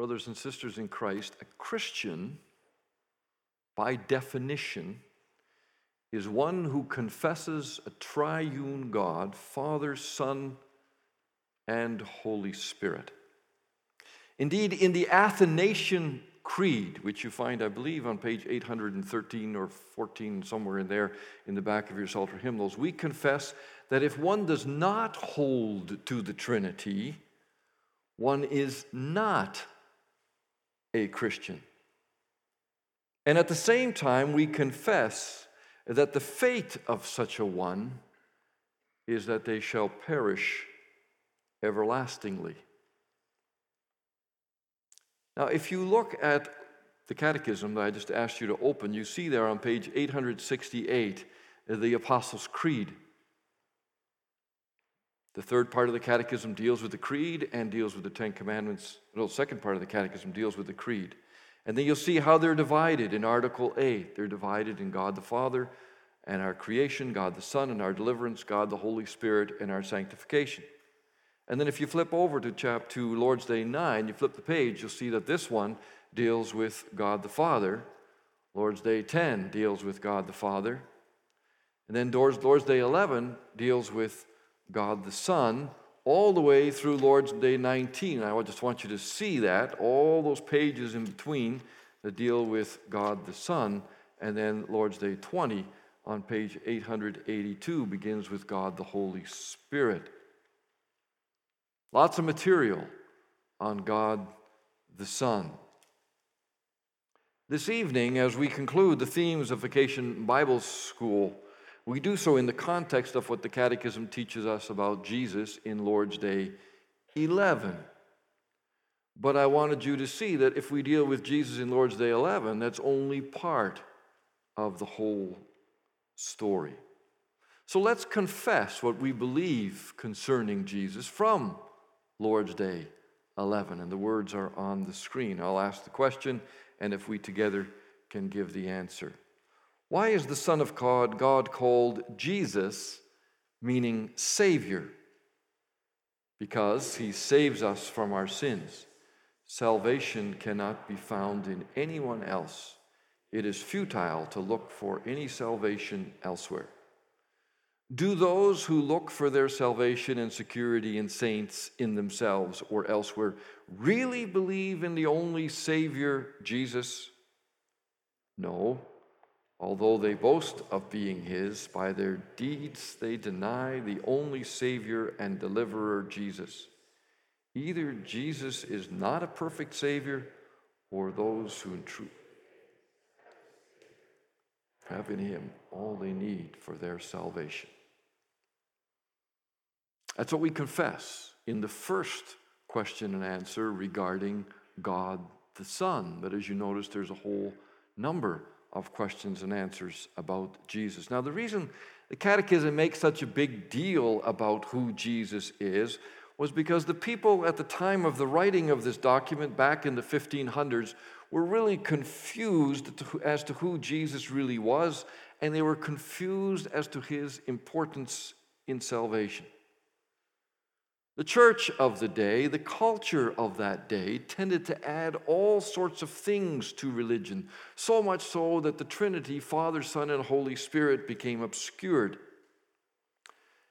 Brothers and sisters in Christ, a Christian, by definition, is one who confesses a triune God, Father, Son, and Holy Spirit. Indeed, in the Athanasian Creed, which you find, I believe, on page 813 or 14, somewhere in there in the back of your Psalter hymnals, we confess that if one does not hold to the Trinity, one is not a Christian. And at the same time, we confess that the fate of such a one is that they shall perish everlastingly. Now, if you look at the catechism that I just asked you to open, you see there on page 868 the Apostles' Creed. The third part of the catechism deals with the creed and deals with the Ten Commandments. The second part of the catechism deals with the creed. And then you'll see how they're divided in Article 8. They're divided in God the Father and our creation, God the Son and our deliverance, God the Holy Spirit and our sanctification. And then if you flip over to chapter 2, Lord's Day 9, you flip the page, you'll see that this one deals with God the Father. Lord's Day 10 deals with God the Father. And then Lord's Day 11 deals with God the Son, all the way through Lord's Day 19. I just want you to see that, all those pages in between that deal with God the Son, and then Lord's Day 20 on page 882 begins with God the Holy Spirit. Lots of material on God the Son. This evening, as we conclude the themes of Vacation Bible School, we do so in the context of what the Catechism teaches us about Jesus in Lord's Day 11. But I wanted you to see that if we deal with Jesus in Lord's Day 11, that's only part of the whole story. So let's confess what we believe concerning Jesus from Lord's Day 11. And the words are on the screen. I'll ask the question, and if we together can give the answer. Why is the Son of God, God called Jesus, meaning Savior? Because he saves us from our sins. Salvation cannot be found in anyone else. It is futile to look for any salvation elsewhere. Do those who look for their salvation and security in saints in themselves or elsewhere really believe in the only Savior, Jesus? No. Although they boast of being His, by their deeds they deny the only Savior and deliverer, Jesus. Either Jesus is not a perfect Savior, or those who in truth have in Him all they need for their salvation. That's what we confess in the first question and answer regarding God the Son. But as you notice, there's a whole number of questions and answers about Jesus. Now, the reason the Catechism makes such a big deal about who Jesus is was because the people at the time of the writing of this document back in the 1500s were really confused as to who Jesus really was, and they were confused as to his importance in salvation. The church of the day, the culture of that day, tended to add all sorts of things to religion, so much so that the Trinity, Father, Son, and Holy Spirit, became obscured.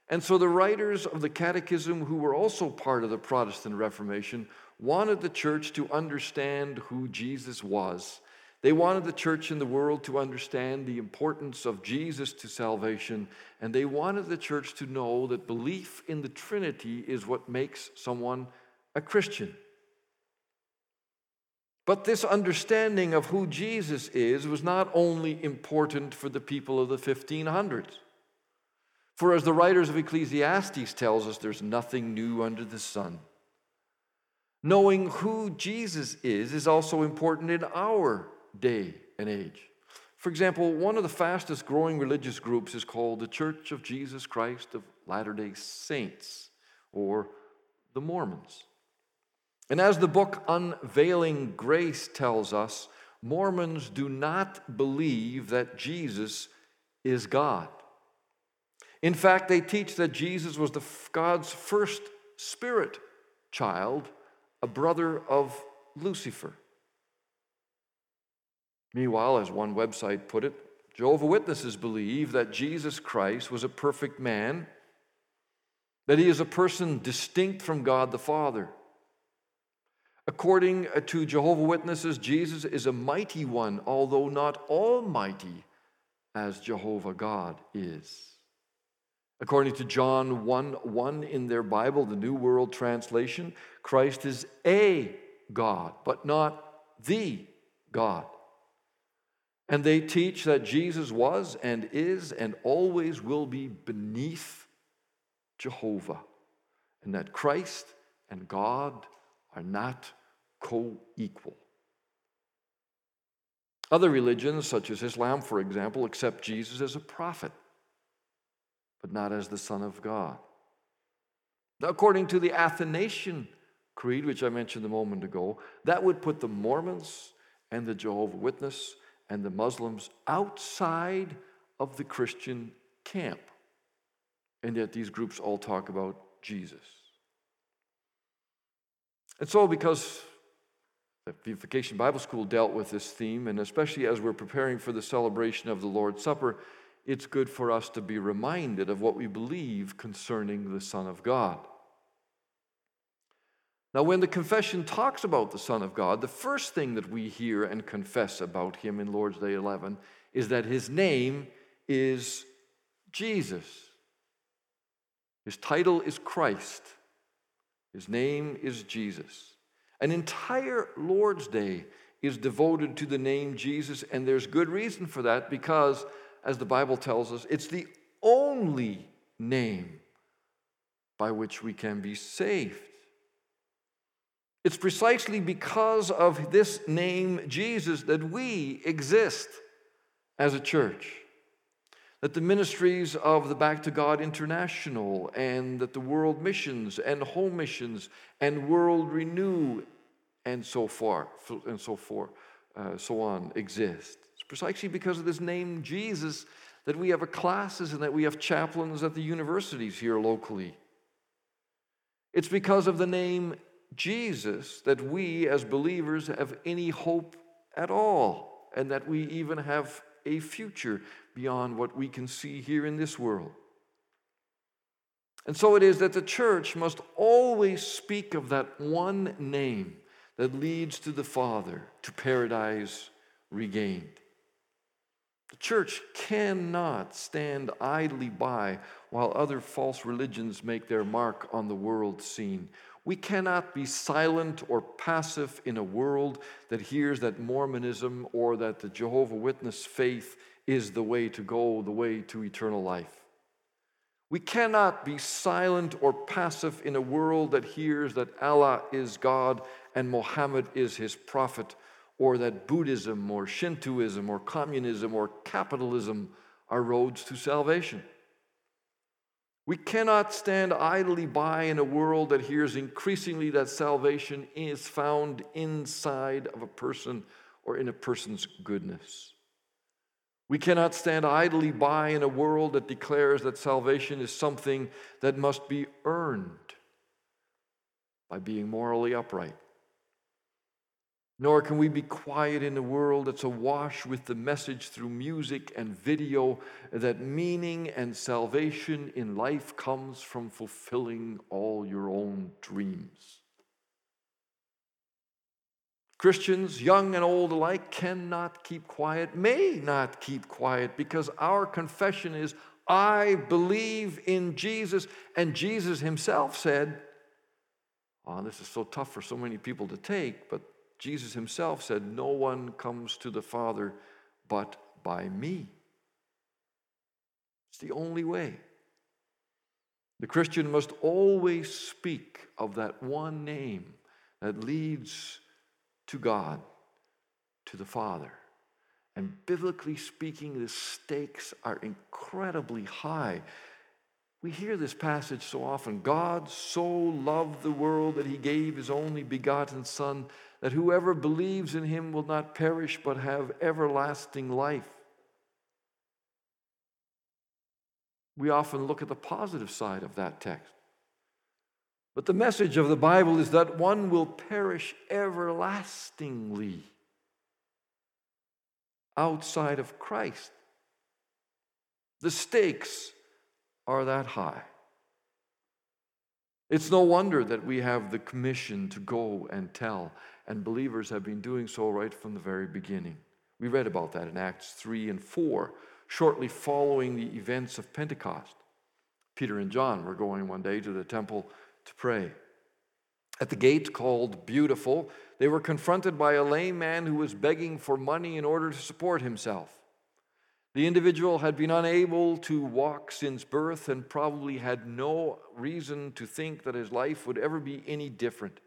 And so the writers of the Catechism, who were also part of the Protestant Reformation, wanted the church to understand who Jesus was they wanted the church in the world to understand the importance of Jesus to salvation, and they wanted the church to know that belief in the Trinity is what makes someone a Christian. But this understanding of who Jesus is was not only important for the people of the 1500s. For as the writers of Ecclesiastes tells us, there's nothing new under the sun. Knowing who Jesus is is also important in our day and age. For example, one of the fastest growing religious groups is called the Church of Jesus Christ of Latter day Saints, or the Mormons. And as the book Unveiling Grace tells us, Mormons do not believe that Jesus is God. In fact, they teach that Jesus was the, God's first spirit child, a brother of Lucifer. Meanwhile, as one website put it, Jehovah Witnesses believe that Jesus Christ was a perfect man, that he is a person distinct from God the Father. According uh, to Jehovah Witnesses, Jesus is a mighty one, although not almighty as Jehovah God is. According to John 1 1 in their Bible, the New World Translation, Christ is a God, but not the God. And they teach that Jesus was and is and always will be beneath Jehovah, and that Christ and God are not co equal. Other religions, such as Islam, for example, accept Jesus as a prophet, but not as the Son of God. According to the Athanasian Creed, which I mentioned a moment ago, that would put the Mormons and the Jehovah Witness and the Muslims outside of the Christian camp. And yet these groups all talk about Jesus. And so, because the Vivification Bible School dealt with this theme, and especially as we're preparing for the celebration of the Lord's Supper, it's good for us to be reminded of what we believe concerning the Son of God. Now, when the confession talks about the Son of God, the first thing that we hear and confess about him in Lord's Day 11 is that his name is Jesus. His title is Christ. His name is Jesus. An entire Lord's Day is devoted to the name Jesus, and there's good reason for that because, as the Bible tells us, it's the only name by which we can be saved. It's precisely because of this name, Jesus, that we exist as a church. That the ministries of the Back to God International and that the World Missions and Home Missions and World Renew and so far and so forth, uh, so on exist. It's precisely because of this name, Jesus, that we have classes and that we have chaplains at the universities here locally. It's because of the name Jesus that we as believers have any hope at all, and that we even have a future beyond what we can see here in this world. And so it is that the church must always speak of that one name that leads to the Father, to paradise regained. The church cannot stand idly by while other false religions make their mark on the world scene. We cannot be silent or passive in a world that hears that Mormonism or that the Jehovah Witness faith is the way to go, the way to eternal life. We cannot be silent or passive in a world that hears that Allah is God and Muhammad is his prophet, or that Buddhism or Shintoism or communism or capitalism are roads to salvation. We cannot stand idly by in a world that hears increasingly that salvation is found inside of a person or in a person's goodness. We cannot stand idly by in a world that declares that salvation is something that must be earned by being morally upright. Nor can we be quiet in a world that's awash with the message through music and video that meaning and salvation in life comes from fulfilling all your own dreams. Christians, young and old alike, cannot keep quiet, may not keep quiet, because our confession is I believe in Jesus. And Jesus himself said, Oh, this is so tough for so many people to take, but Jesus himself said, No one comes to the Father but by me. It's the only way. The Christian must always speak of that one name that leads to God, to the Father. And biblically speaking, the stakes are incredibly high. We hear this passage so often God so loved the world that he gave his only begotten Son that whoever believes in him will not perish but have everlasting life. We often look at the positive side of that text. But the message of the Bible is that one will perish everlastingly outside of Christ. The stakes are that high. It's no wonder that we have the commission to go and tell, and believers have been doing so right from the very beginning. We read about that in Acts 3 and 4, shortly following the events of Pentecost. Peter and John were going one day to the temple to pray. At the gate called Beautiful, they were confronted by a lame man who was begging for money in order to support himself. The individual had been unable to walk since birth and probably had no reason to think that his life would ever be any different.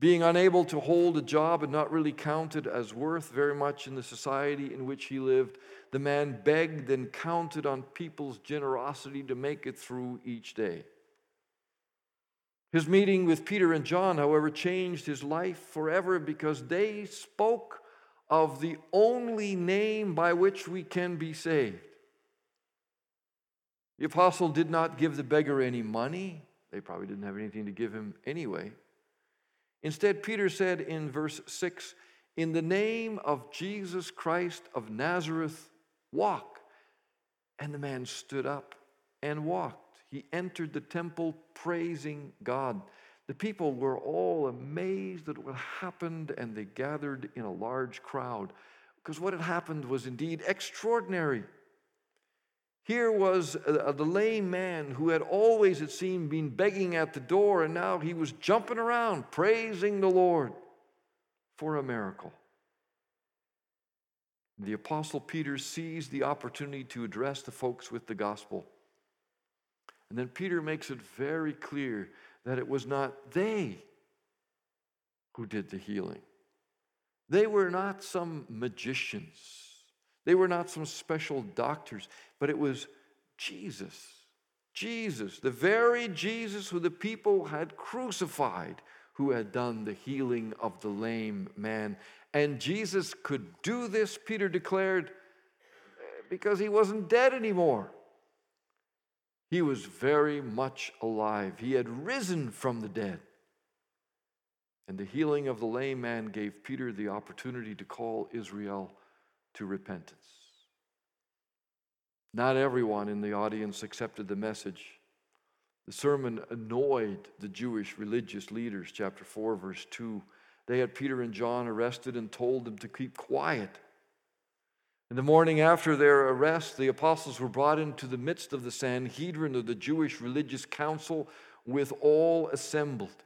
Being unable to hold a job and not really counted as worth very much in the society in which he lived, the man begged and counted on people's generosity to make it through each day. His meeting with Peter and John, however, changed his life forever because they spoke of the only name by which we can be saved. The apostle did not give the beggar any money. They probably didn't have anything to give him anyway. Instead, Peter said in verse 6 In the name of Jesus Christ of Nazareth, walk. And the man stood up and walked. He entered the temple praising God. The people were all amazed at what happened and they gathered in a large crowd because what had happened was indeed extraordinary. Here was a, a, the lame man who had always, it seemed, been begging at the door, and now he was jumping around, praising the Lord for a miracle. The Apostle Peter seized the opportunity to address the folks with the gospel. And then Peter makes it very clear that it was not they who did the healing. They were not some magicians, they were not some special doctors, but it was Jesus. Jesus, the very Jesus who the people had crucified, who had done the healing of the lame man. And Jesus could do this, Peter declared, because he wasn't dead anymore. He was very much alive. He had risen from the dead. And the healing of the lame man gave Peter the opportunity to call Israel to repentance. Not everyone in the audience accepted the message. The sermon annoyed the Jewish religious leaders, chapter 4, verse 2. They had Peter and John arrested and told them to keep quiet. In the morning after their arrest, the apostles were brought into the midst of the Sanhedrin of the Jewish religious council with all assembled.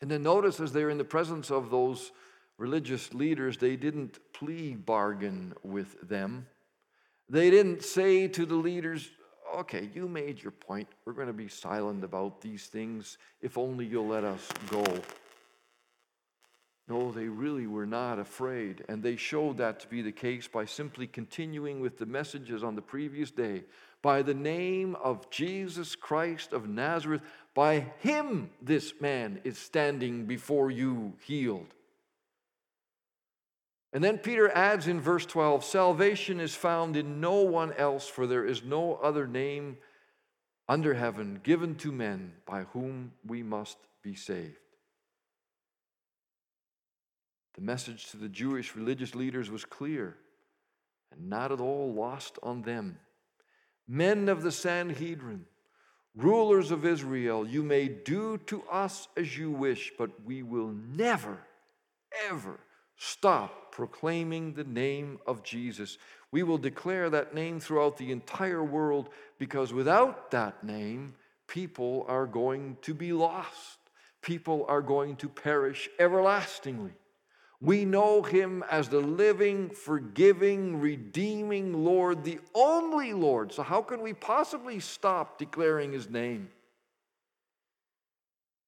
And then notice as they're in the presence of those religious leaders, they didn't plea bargain with them. They didn't say to the leaders, okay, you made your point. We're going to be silent about these things if only you'll let us go. No, they really were not afraid. And they showed that to be the case by simply continuing with the messages on the previous day. By the name of Jesus Christ of Nazareth, by him this man is standing before you healed. And then Peter adds in verse 12 salvation is found in no one else, for there is no other name under heaven given to men by whom we must be saved. The message to the Jewish religious leaders was clear and not at all lost on them. Men of the Sanhedrin, rulers of Israel, you may do to us as you wish, but we will never, ever stop proclaiming the name of Jesus. We will declare that name throughout the entire world because without that name, people are going to be lost. People are going to perish everlastingly. We know him as the living, forgiving, redeeming Lord, the only Lord. So, how can we possibly stop declaring his name?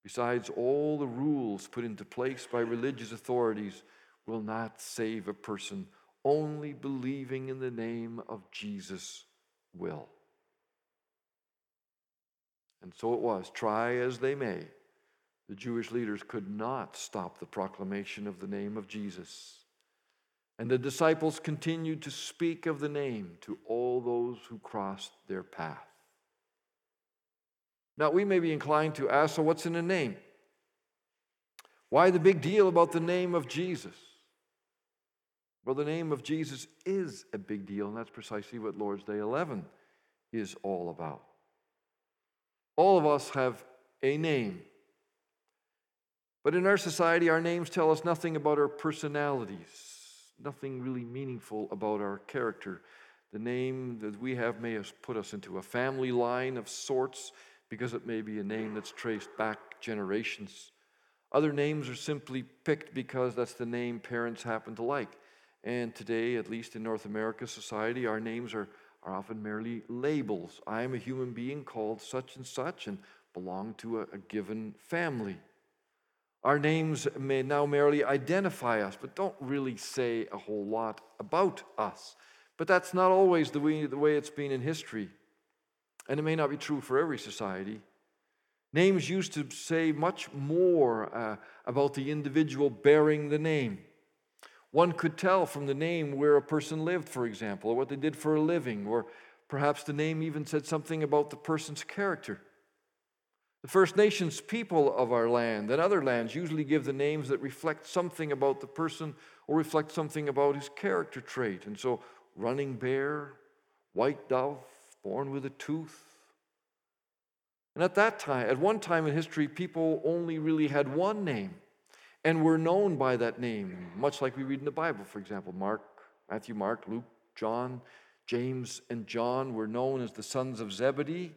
Besides, all the rules put into place by religious authorities will not save a person. Only believing in the name of Jesus will. And so it was, try as they may. The Jewish leaders could not stop the proclamation of the name of Jesus. And the disciples continued to speak of the name to all those who crossed their path. Now, we may be inclined to ask so, what's in a name? Why the big deal about the name of Jesus? Well, the name of Jesus is a big deal, and that's precisely what Lord's Day 11 is all about. All of us have a name. But in our society, our names tell us nothing about our personalities, nothing really meaningful about our character. The name that we have may have put us into a family line of sorts because it may be a name that's traced back generations. Other names are simply picked because that's the name parents happen to like. And today, at least in North America society, our names are, are often merely labels. I am a human being called such and such and belong to a, a given family. Our names may now merely identify us, but don't really say a whole lot about us. But that's not always the way, the way it's been in history. And it may not be true for every society. Names used to say much more uh, about the individual bearing the name. One could tell from the name where a person lived, for example, or what they did for a living, or perhaps the name even said something about the person's character. The First Nations people of our land and other lands usually give the names that reflect something about the person or reflect something about his character trait. And so, running bear, white dove, born with a tooth. And at that time, at one time in history, people only really had one name and were known by that name, much like we read in the Bible, for example. Mark, Matthew, Mark, Luke, John, James, and John were known as the sons of Zebedee.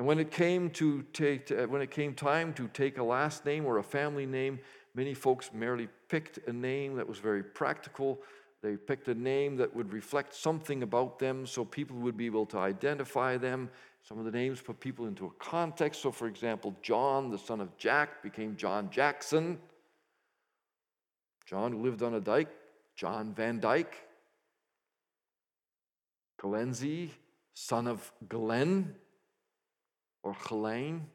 And when it came to take, when it came time to take a last name or a family name, many folks merely picked a name that was very practical. They picked a name that would reflect something about them so people would be able to identify them. Some of the names put people into a context. So, for example, John, the son of Jack, became John Jackson. John, who lived on a dike, John Van Dyke. Galenzi, son of Glenn, or Helene.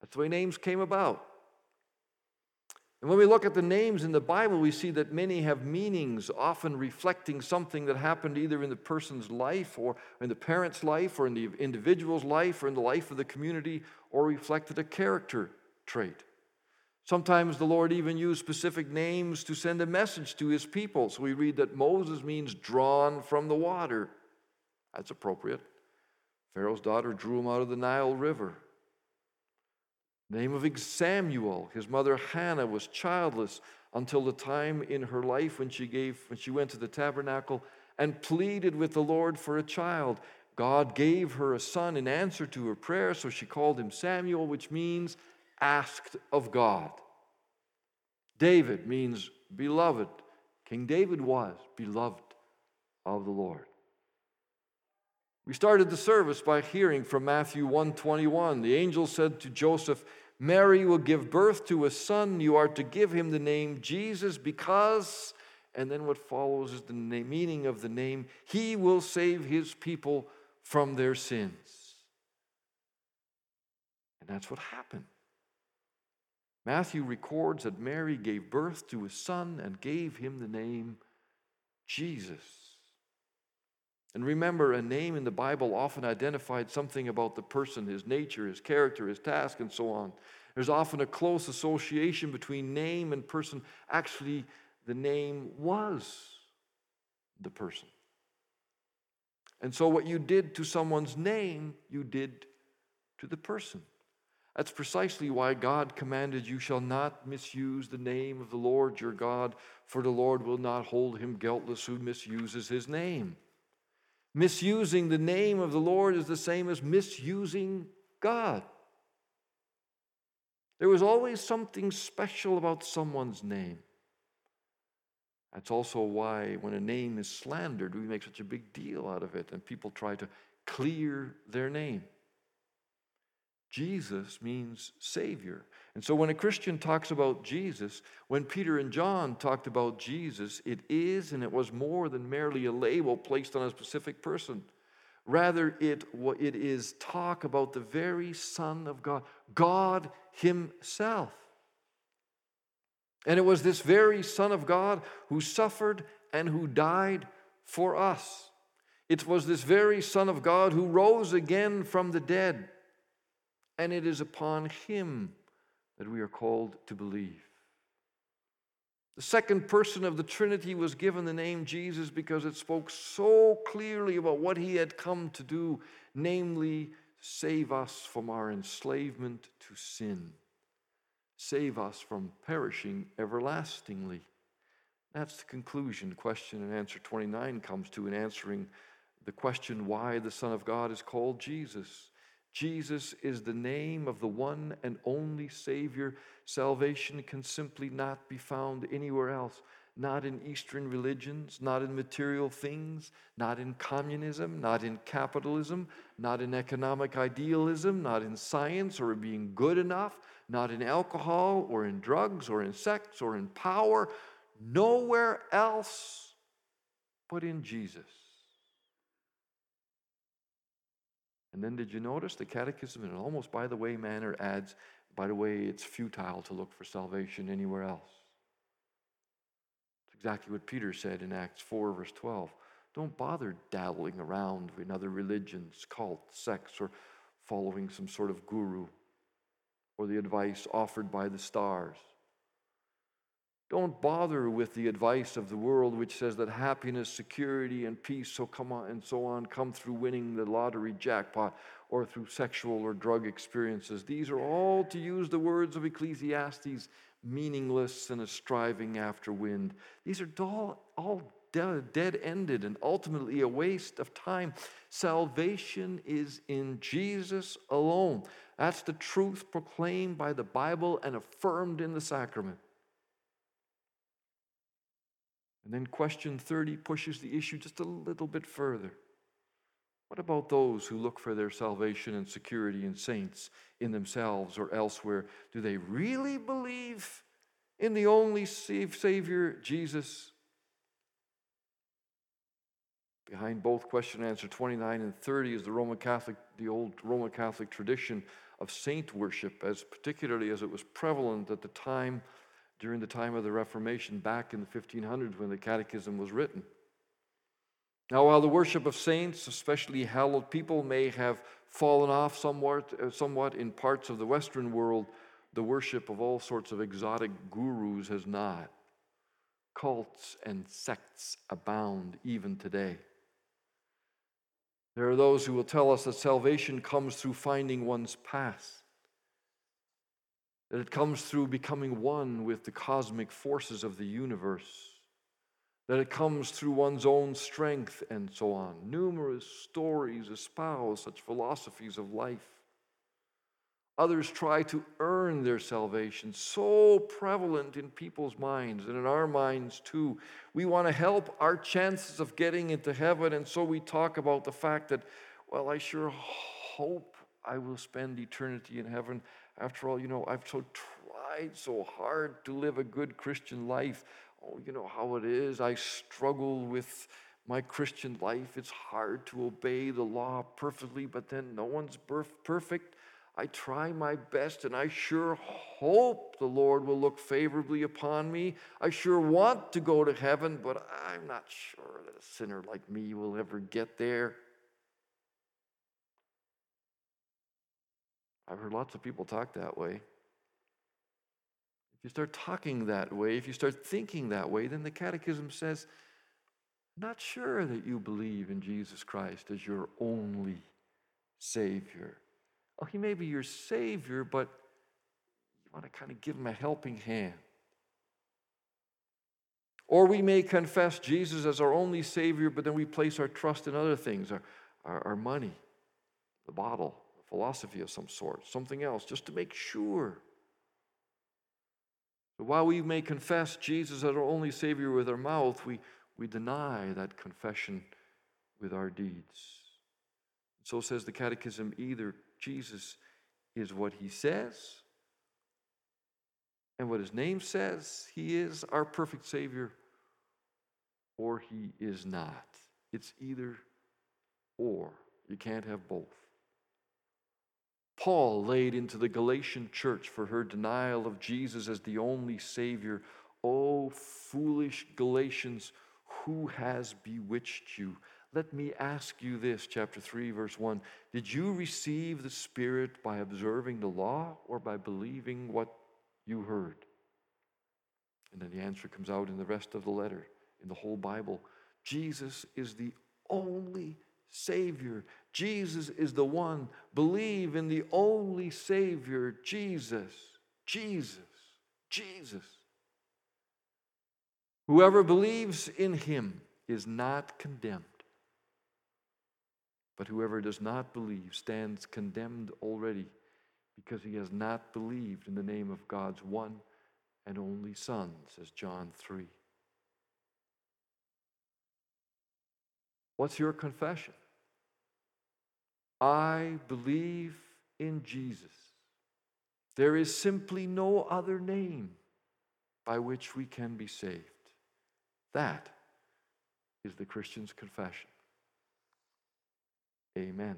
That's the way names came about. And when we look at the names in the Bible, we see that many have meanings, often reflecting something that happened either in the person's life, or in the parent's life, or in the individual's life, or in the life of the community, or reflected a character trait. Sometimes the Lord even used specific names to send a message to his people. So we read that Moses means drawn from the water. That's appropriate. Pharaoh's daughter drew him out of the Nile River. Name of Samuel, his mother Hannah was childless until the time in her life when she gave when she went to the tabernacle and pleaded with the Lord for a child. God gave her a son in answer to her prayer, so she called him Samuel, which means asked of God. David means beloved. King David was beloved of the Lord. We started the service by hearing from Matthew 121. The angel said to Joseph, Mary will give birth to a son. You are to give him the name Jesus because, and then what follows is the meaning of the name, he will save his people from their sins. And that's what happened. Matthew records that Mary gave birth to a son and gave him the name Jesus. And remember, a name in the Bible often identified something about the person, his nature, his character, his task, and so on. There's often a close association between name and person. Actually, the name was the person. And so, what you did to someone's name, you did to the person. That's precisely why God commanded, You shall not misuse the name of the Lord your God, for the Lord will not hold him guiltless who misuses his name. Misusing the name of the Lord is the same as misusing God. There was always something special about someone's name. That's also why, when a name is slandered, we make such a big deal out of it, and people try to clear their name. Jesus means Savior. And so when a Christian talks about Jesus, when Peter and John talked about Jesus, it is and it was more than merely a label placed on a specific person. Rather, it, it is talk about the very Son of God, God Himself. And it was this very Son of God who suffered and who died for us. It was this very Son of God who rose again from the dead, and it is upon him that we are called to believe. The second person of the Trinity was given the name Jesus because it spoke so clearly about what he had come to do, namely, save us from our enslavement to sin, save us from perishing everlastingly. That's the conclusion. Question and answer 29 comes to in answering the question why the Son of God is called Jesus. Jesus is the name of the one and only Savior. Salvation can simply not be found anywhere else. Not in Eastern religions, not in material things, not in communism, not in capitalism, not in economic idealism, not in science or being good enough, not in alcohol or in drugs or in sex or in power. Nowhere else but in Jesus. And then did you notice the catechism in an almost by the way manner adds, by the way, it's futile to look for salvation anywhere else. It's exactly what Peter said in Acts 4, verse 12. Don't bother dabbling around in other religions, cults, sects, or following some sort of guru or the advice offered by the stars. Don't bother with the advice of the world, which says that happiness, security, and peace, so come on and so on, come through winning the lottery jackpot or through sexual or drug experiences. These are all, to use the words of Ecclesiastes, meaningless and a striving after wind. These are all, all dead ended and ultimately a waste of time. Salvation is in Jesus alone. That's the truth proclaimed by the Bible and affirmed in the sacrament. And then question 30 pushes the issue just a little bit further. What about those who look for their salvation and security in saints, in themselves, or elsewhere? Do they really believe in the only Savior, Jesus? Behind both question and answer 29 and 30 is the Roman Catholic, the old Roman Catholic tradition of saint worship, as particularly as it was prevalent at the time during the time of the Reformation back in the 1500s when the Catechism was written. Now, while the worship of saints, especially hallowed people, may have fallen off somewhat, uh, somewhat in parts of the Western world, the worship of all sorts of exotic gurus has not. Cults and sects abound even today. There are those who will tell us that salvation comes through finding one's past that it comes through becoming one with the cosmic forces of the universe, that it comes through one's own strength, and so on. Numerous stories espouse such philosophies of life. Others try to earn their salvation, so prevalent in people's minds and in our minds too. We want to help our chances of getting into heaven, and so we talk about the fact that, well, I sure hope I will spend eternity in heaven. After all, you know, I've so tried so hard to live a good Christian life. Oh, you know how it is. I struggle with my Christian life. It's hard to obey the law perfectly, but then no one's perfect. I try my best, and I sure hope the Lord will look favorably upon me. I sure want to go to heaven, but I'm not sure that a sinner like me will ever get there. I've heard lots of people talk that way. If you start talking that way, if you start thinking that way, then the Catechism says, not sure that you believe in Jesus Christ as your only Savior. Oh, He may be your Savior, but you want to kind of give Him a helping hand. Or we may confess Jesus as our only Savior, but then we place our trust in other things, our, our, our money, the bottle, philosophy of some sort, something else, just to make sure. But while we may confess Jesus as our only Savior with our mouth, we, we deny that confession with our deeds. So says the Catechism either Jesus is what he says, and what his name says he is our perfect Savior, or he is not. It's either or. You can't have both. Paul laid into the Galatian church for her denial of Jesus as the only Savior. Oh, foolish Galatians, who has bewitched you? let me ask you this, chapter 3, verse 1. Did you receive the Spirit by observing the law or by believing what you heard? And then the answer comes out in the rest of the letter, in the whole Bible. Jesus is the only Savior. Jesus is the one. Believe in the only Savior, Jesus. Jesus. Jesus. Whoever believes in him is not condemned. But whoever does not believe stands condemned already because he has not believed in the name of God's one and only Son, says John 3. What's your confession? I believe in Jesus. There is simply no other name by which we can be saved. That is the Christian's confession. Amen.